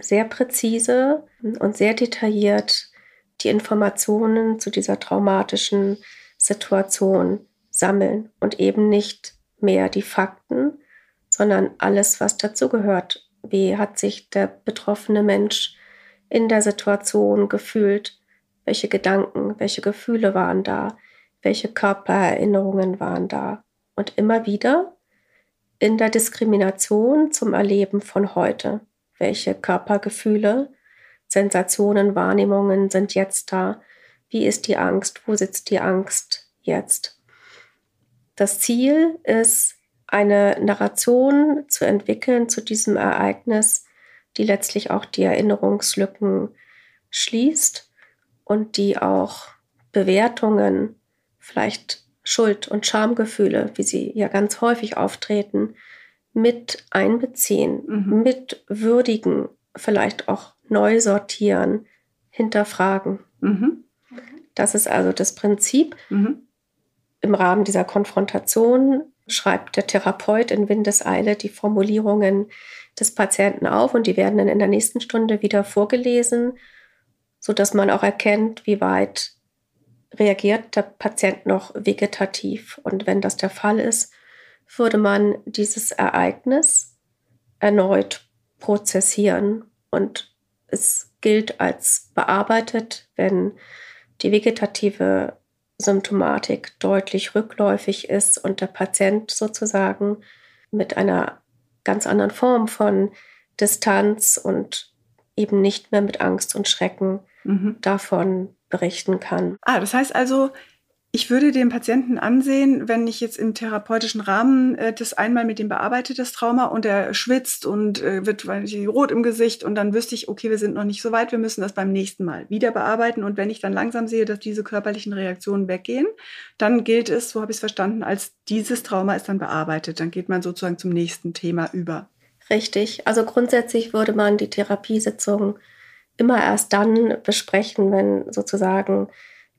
sehr präzise und sehr detailliert die Informationen zu dieser traumatischen Situation sammeln und eben nicht mehr die Fakten, sondern alles, was dazugehört. Wie hat sich der betroffene Mensch in der Situation gefühlt? Welche Gedanken, welche Gefühle waren da? Welche Körpererinnerungen waren da? Und immer wieder in der Diskrimination zum Erleben von heute. Welche Körpergefühle, Sensationen, Wahrnehmungen sind jetzt da? Wie ist die Angst? Wo sitzt die Angst jetzt? Das Ziel ist, eine Narration zu entwickeln zu diesem Ereignis, die letztlich auch die Erinnerungslücken schließt und die auch Bewertungen, vielleicht Schuld- und Schamgefühle, wie sie ja ganz häufig auftreten, mit einbeziehen, mhm. mit würdigen, vielleicht auch neu sortieren, hinterfragen. Mhm. Das ist also das Prinzip. Mhm. Im Rahmen dieser Konfrontation schreibt der Therapeut in Windeseile die Formulierungen des Patienten auf und die werden dann in der nächsten Stunde wieder vorgelesen, sodass man auch erkennt, wie weit reagiert der Patient noch vegetativ. Und wenn das der Fall ist, würde man dieses Ereignis erneut prozessieren und es gilt als bearbeitet, wenn die vegetative Symptomatik deutlich rückläufig ist und der Patient sozusagen mit einer ganz anderen Form von Distanz und eben nicht mehr mit Angst und Schrecken mhm. davon berichten kann. Ah, das heißt also, ich würde dem Patienten ansehen, wenn ich jetzt im therapeutischen Rahmen äh, das einmal mit dem bearbeite, das Trauma, und er schwitzt und äh, wird rot im Gesicht und dann wüsste ich, okay, wir sind noch nicht so weit, wir müssen das beim nächsten Mal wieder bearbeiten. Und wenn ich dann langsam sehe, dass diese körperlichen Reaktionen weggehen, dann gilt es, so habe ich es verstanden, als dieses Trauma ist dann bearbeitet. Dann geht man sozusagen zum nächsten Thema über. Richtig. Also grundsätzlich würde man die Therapiesitzung immer erst dann besprechen, wenn sozusagen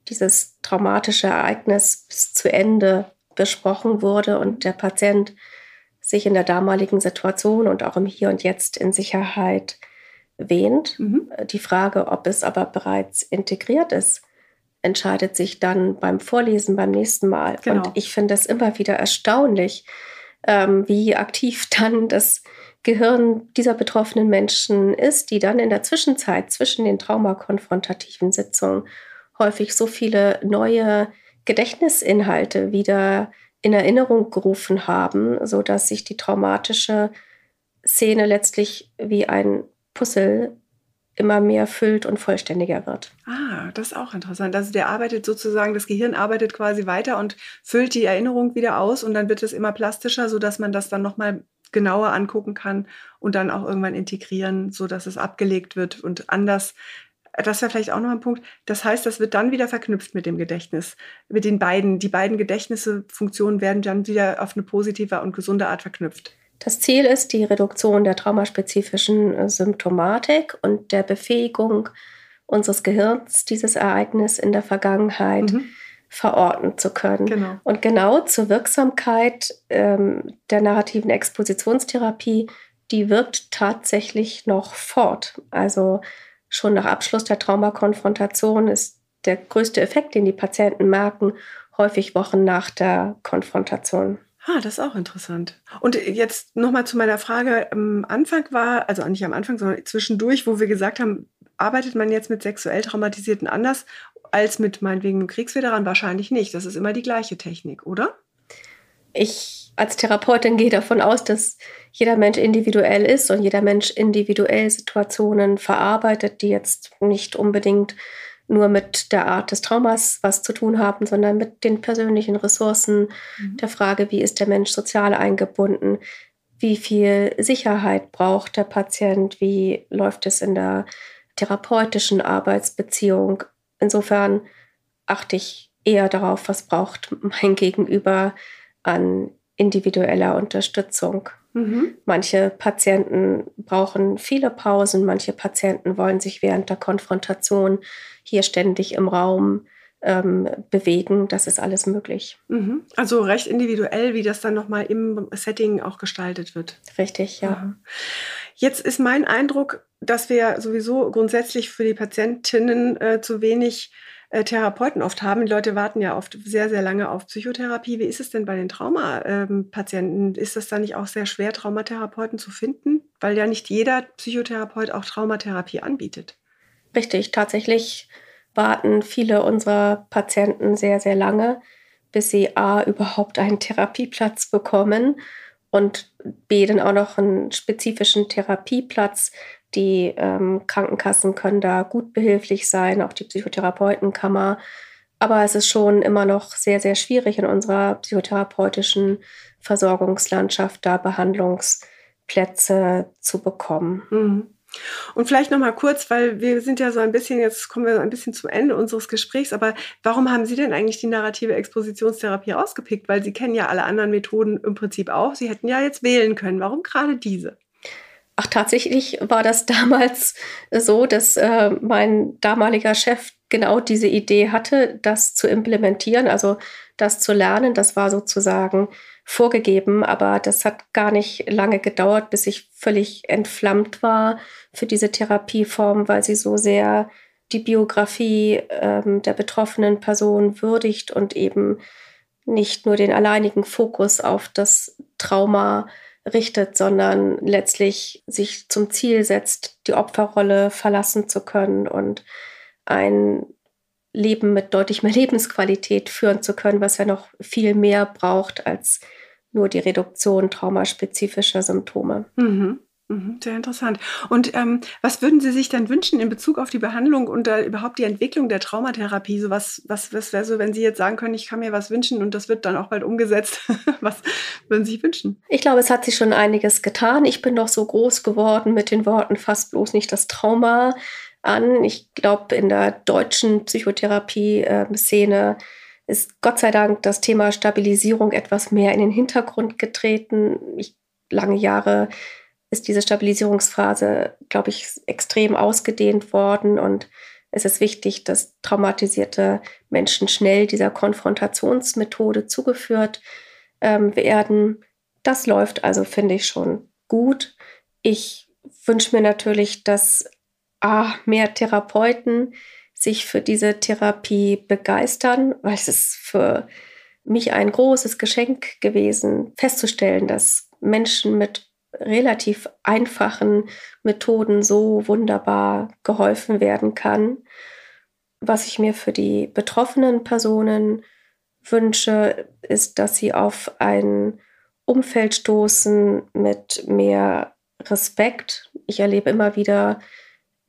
dieses traumatische Ereignis bis zu Ende besprochen wurde und der Patient sich in der damaligen Situation und auch im Hier und Jetzt in Sicherheit wähnt. Mhm. Die Frage, ob es aber bereits integriert ist, entscheidet sich dann beim Vorlesen beim nächsten Mal. Genau. Und ich finde es immer wieder erstaunlich, ähm, wie aktiv [LAUGHS] dann das Gehirn dieser betroffenen Menschen ist, die dann in der Zwischenzeit zwischen den traumakonfrontativen Sitzungen häufig so viele neue Gedächtnisinhalte wieder in Erinnerung gerufen haben, so dass sich die traumatische Szene letztlich wie ein Puzzle immer mehr füllt und vollständiger wird. Ah, das ist auch interessant. Also der arbeitet sozusagen, das Gehirn arbeitet quasi weiter und füllt die Erinnerung wieder aus und dann wird es immer plastischer, sodass man das dann nochmal genauer angucken kann und dann auch irgendwann integrieren, sodass es abgelegt wird und anders das wäre vielleicht auch noch ein Punkt. Das heißt, das wird dann wieder verknüpft mit dem Gedächtnis. Mit den beiden. Die beiden Gedächtnisse, Funktionen werden dann wieder auf eine positive und gesunde Art verknüpft. Das Ziel ist die Reduktion der traumaspezifischen äh, Symptomatik und der Befähigung unseres Gehirns, dieses Ereignis in der Vergangenheit mhm. verorten zu können. Genau. Und genau zur Wirksamkeit ähm, der narrativen Expositionstherapie, die wirkt tatsächlich noch fort. Also schon nach Abschluss der Traumakonfrontation ist der größte Effekt, den die Patienten merken, häufig Wochen nach der Konfrontation. Ah, das ist auch interessant. Und jetzt nochmal zu meiner Frage. Am Anfang war, also nicht am Anfang, sondern zwischendurch, wo wir gesagt haben, arbeitet man jetzt mit sexuell Traumatisierten anders als mit meinetwegen einem Kriegsveteran? Wahrscheinlich nicht. Das ist immer die gleiche Technik, oder? Ich als Therapeutin gehe davon aus, dass jeder Mensch individuell ist und jeder Mensch individuell Situationen verarbeitet, die jetzt nicht unbedingt nur mit der Art des Traumas was zu tun haben, sondern mit den persönlichen Ressourcen, mhm. der Frage, wie ist der Mensch sozial eingebunden, wie viel Sicherheit braucht der Patient, wie läuft es in der therapeutischen Arbeitsbeziehung. Insofern achte ich eher darauf, was braucht mein Gegenüber an individueller Unterstützung. Mhm. Manche Patienten brauchen viele Pausen, manche Patienten wollen sich während der Konfrontation hier ständig im Raum ähm, bewegen. Das ist alles möglich. Mhm. Also recht individuell, wie das dann nochmal im Setting auch gestaltet wird. Richtig, ja. Mhm. Jetzt ist mein Eindruck, dass wir sowieso grundsätzlich für die Patientinnen äh, zu wenig äh, Therapeuten oft haben. Die Leute warten ja oft sehr, sehr lange auf Psychotherapie. Wie ist es denn bei den Traumapatienten? Ähm, ist es da nicht auch sehr schwer, Traumatherapeuten zu finden? Weil ja nicht jeder Psychotherapeut auch Traumatherapie anbietet. Richtig, tatsächlich warten viele unserer Patienten sehr, sehr lange, bis sie A überhaupt einen Therapieplatz bekommen und B dann auch noch einen spezifischen Therapieplatz, die ähm, Krankenkassen können da gut behilflich sein, auch die Psychotherapeutenkammer. Aber es ist schon immer noch sehr, sehr schwierig in unserer psychotherapeutischen Versorgungslandschaft, da Behandlungsplätze zu bekommen. Mhm. Und vielleicht noch mal kurz, weil wir sind ja so ein bisschen, jetzt kommen wir so ein bisschen zum Ende unseres Gesprächs, aber warum haben Sie denn eigentlich die narrative Expositionstherapie rausgepickt? Weil Sie kennen ja alle anderen Methoden im Prinzip auch. Sie hätten ja jetzt wählen können. Warum gerade diese? Ach, tatsächlich war das damals so, dass äh, mein damaliger Chef genau diese Idee hatte, das zu implementieren, also das zu lernen. Das war sozusagen vorgegeben, aber das hat gar nicht lange gedauert, bis ich völlig entflammt war für diese Therapieform, weil sie so sehr die Biografie ähm, der betroffenen Person würdigt und eben nicht nur den alleinigen Fokus auf das Trauma richtet, sondern letztlich sich zum Ziel setzt, die Opferrolle verlassen zu können und ein Leben mit deutlich mehr [LAUGHS] Lebensqualität führen zu können, was ja noch viel mehr braucht als nur die Reduktion traumaspezifischer Symptome. Mhm. Mhm, sehr interessant. Und ähm, was würden Sie sich dann wünschen in Bezug auf die Behandlung und äh, überhaupt die Entwicklung der Traumatherapie? So was, was, was wäre so, wenn Sie jetzt sagen können, ich kann mir was wünschen und das wird dann auch bald umgesetzt? [LAUGHS] was würden Sie sich wünschen? Ich glaube, es hat sich schon einiges getan. Ich bin doch so groß geworden mit den Worten fast bloß nicht das Trauma an. Ich glaube, in der deutschen Psychotherapie-Szene ist Gott sei Dank das Thema Stabilisierung etwas mehr in den Hintergrund getreten. Ich lange Jahre ist diese Stabilisierungsphase, glaube ich, extrem ausgedehnt worden und es ist wichtig, dass traumatisierte Menschen schnell dieser Konfrontationsmethode zugeführt ähm, werden. Das läuft also, finde ich, schon gut. Ich wünsche mir natürlich, dass A, mehr Therapeuten sich für diese Therapie begeistern, weil es ist für mich ein großes Geschenk gewesen, festzustellen, dass Menschen mit relativ einfachen Methoden so wunderbar geholfen werden kann. Was ich mir für die betroffenen Personen wünsche, ist, dass sie auf ein Umfeld stoßen mit mehr Respekt. Ich erlebe immer wieder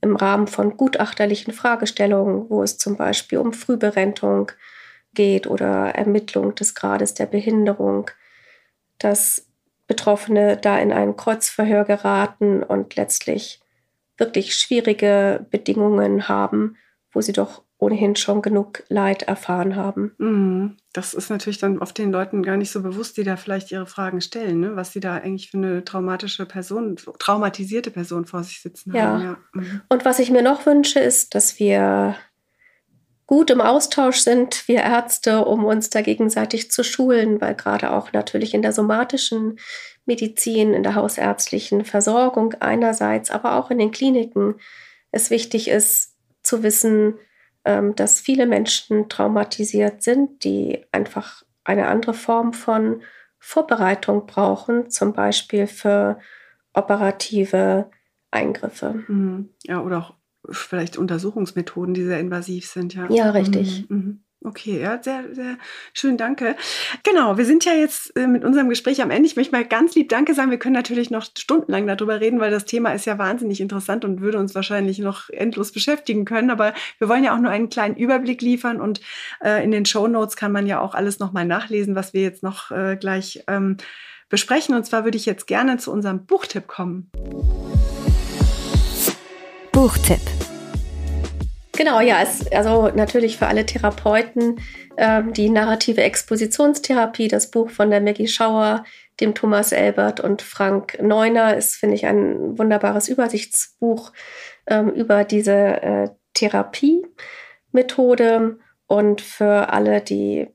im Rahmen von gutachterlichen Fragestellungen, wo es zum Beispiel um Frühberentung geht oder Ermittlung des Grades der Behinderung, dass Betroffene da in ein Kreuzverhör geraten und letztlich wirklich schwierige Bedingungen haben, wo sie doch ohnehin schon genug Leid erfahren haben. Mhm. Das ist natürlich dann oft den Leuten gar nicht so bewusst, die da vielleicht ihre Fragen stellen, ne? was sie da eigentlich für eine traumatische Person, traumatisierte Person vor sich sitzen ja. haben. Ja. Mhm. Und was ich mir noch wünsche, ist, dass wir gut im Austausch sind, wir Ärzte, um uns da gegenseitig zu schulen, weil gerade auch natürlich in der somatischen Medizin, in der hausärztlichen Versorgung einerseits, aber auch in den Kliniken es wichtig ist zu wissen, ähm, dass viele Menschen traumatisiert sind, die einfach eine andere Form von Vorbereitung brauchen, zum Beispiel für operative Eingriffe. Mhm. Ja, oder auch vielleicht Untersuchungsmethoden, die sehr invasiv sind. Ja, ja richtig. Mhm. mhm. Okay, ja, sehr, sehr schön, danke. Genau, wir sind ja jetzt äh, mit unserem Gespräch am Ende. Ich möchte mal ganz lieb Danke sagen. Wir können natürlich noch stundenlang darüber reden, weil das Thema ist ja wahnsinnig interessant und würde uns wahrscheinlich noch endlos beschäftigen können. Aber wir wollen ja auch nur einen kleinen Überblick liefern und äh, in den Show Notes kann man ja auch alles nochmal nachlesen, was wir jetzt noch äh, gleich ähm, besprechen. Und zwar würde ich jetzt gerne zu unserem Buchtipp kommen. Buchtipp. Genau, ja, es, also natürlich für alle Therapeuten ähm, die narrative Expositionstherapie, das Buch von der Maggie Schauer, dem Thomas Elbert und Frank Neuner ist, finde ich, ein wunderbares Übersichtsbuch ähm, über diese äh, Therapiemethode und für alle, die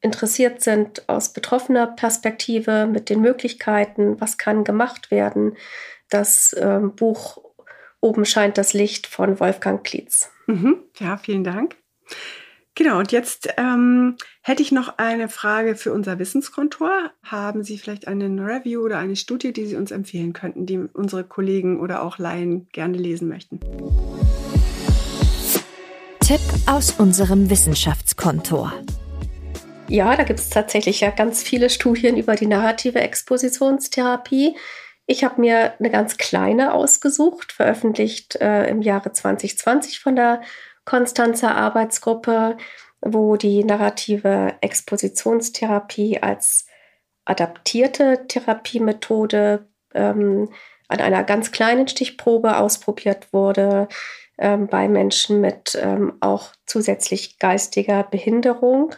interessiert sind aus betroffener Perspektive mit den Möglichkeiten, was kann gemacht werden. Das ähm, Buch Oben scheint das Licht von Wolfgang Klietz. Mhm. Ja, vielen Dank. Genau, und jetzt ähm, hätte ich noch eine Frage für unser Wissenskontor. Haben Sie vielleicht eine Review oder eine Studie, die Sie uns empfehlen könnten, die unsere Kollegen oder auch Laien gerne lesen möchten? Tipp aus unserem Wissenschaftskontor. Ja, da gibt es tatsächlich ja ganz viele Studien über die narrative Expositionstherapie. Ich habe mir eine ganz kleine ausgesucht, veröffentlicht äh, im Jahre 2020 von der Konstanzer Arbeitsgruppe, wo die narrative Expositionstherapie als adaptierte Therapiemethode ähm, an einer ganz kleinen Stichprobe ausprobiert wurde ähm, bei Menschen mit ähm, auch zusätzlich geistiger Behinderung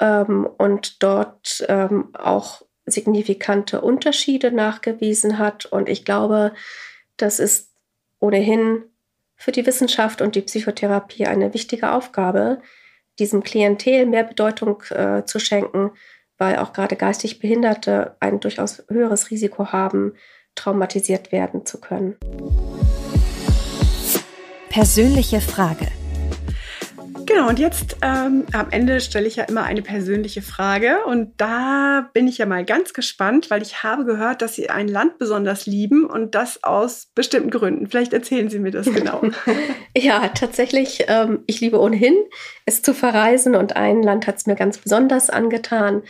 ähm, und dort ähm, auch signifikante Unterschiede nachgewiesen hat. Und ich glaube, das ist ohnehin für die Wissenschaft und die Psychotherapie eine wichtige Aufgabe, diesem Klientel mehr Bedeutung äh, zu schenken, weil auch gerade geistig Behinderte ein durchaus höheres Risiko haben, traumatisiert werden zu können. Persönliche Frage. Genau, und jetzt ähm, am Ende stelle ich ja immer eine persönliche Frage. Und da bin ich ja mal ganz gespannt, weil ich habe gehört, dass Sie ein Land besonders lieben und das aus bestimmten Gründen. Vielleicht erzählen Sie mir das genau. [LAUGHS] ja, tatsächlich, ähm, ich liebe ohnehin, es zu verreisen und ein Land hat es mir ganz besonders angetan.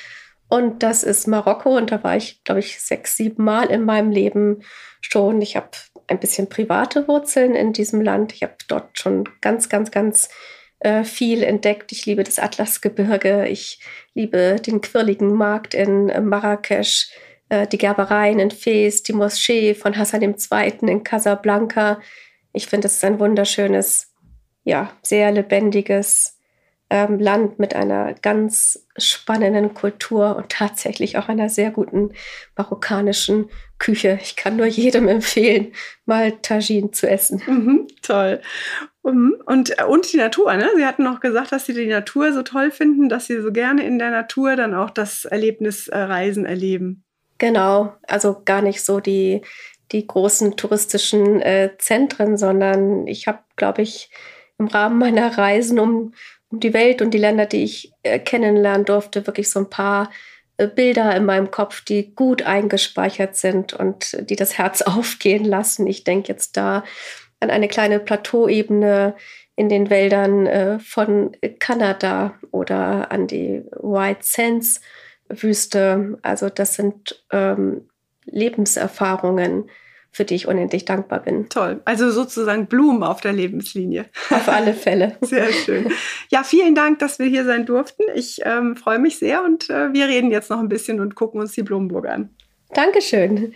Und das ist Marokko. Und da war ich, glaube ich, sechs, sieben Mal in meinem Leben schon. Ich habe ein bisschen private Wurzeln in diesem Land. Ich habe dort schon ganz, ganz, ganz äh, viel entdeckt. Ich liebe das Atlasgebirge, ich liebe den quirligen Markt in äh, Marrakesch, äh, die Gerbereien in Fes, die Moschee von Hassan II. in Casablanca. Ich finde, es ist ein wunderschönes, ja, sehr lebendiges ähm, Land mit einer ganz spannenden Kultur und tatsächlich auch einer sehr guten marokkanischen Küche. Ich kann nur jedem [LAUGHS] empfehlen, mal Tagine zu essen. Mhm, toll. Mhm. Und, äh, und die Natur, ne? Sie hatten noch gesagt, dass Sie die Natur so toll finden, dass Sie so gerne in der Natur dann auch das Erlebnis äh, Reisen erleben. Genau, also gar nicht so die, die großen touristischen äh, Zentren, sondern ich habe, glaube ich, im Rahmen meiner Reisen um, um die Welt und die Länder, die ich äh, kennenlernen durfte, wirklich so ein paar äh, Bilder in meinem Kopf, die gut eingespeichert sind und die das Herz [LAUGHS] aufgehen lassen. Ich denke jetzt da an eine kleine Plateauebene in den Wäldern äh, von Kanada oder an die White Sands Wüste. Also das sind ähm, Lebenserfahrungen, für die ich unendlich dankbar bin. Toll. Also sozusagen Blumen auf der Lebenslinie. Auf alle Fälle. [LAUGHS] Sehr schön. Ja, vielen Dank, dass wir hier sein durften. Ich ähm, freue mich sehr und äh, wir reden jetzt noch ein bisschen und gucken uns die Blumenburg an. Dankeschön.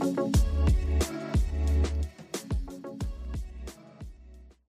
thank you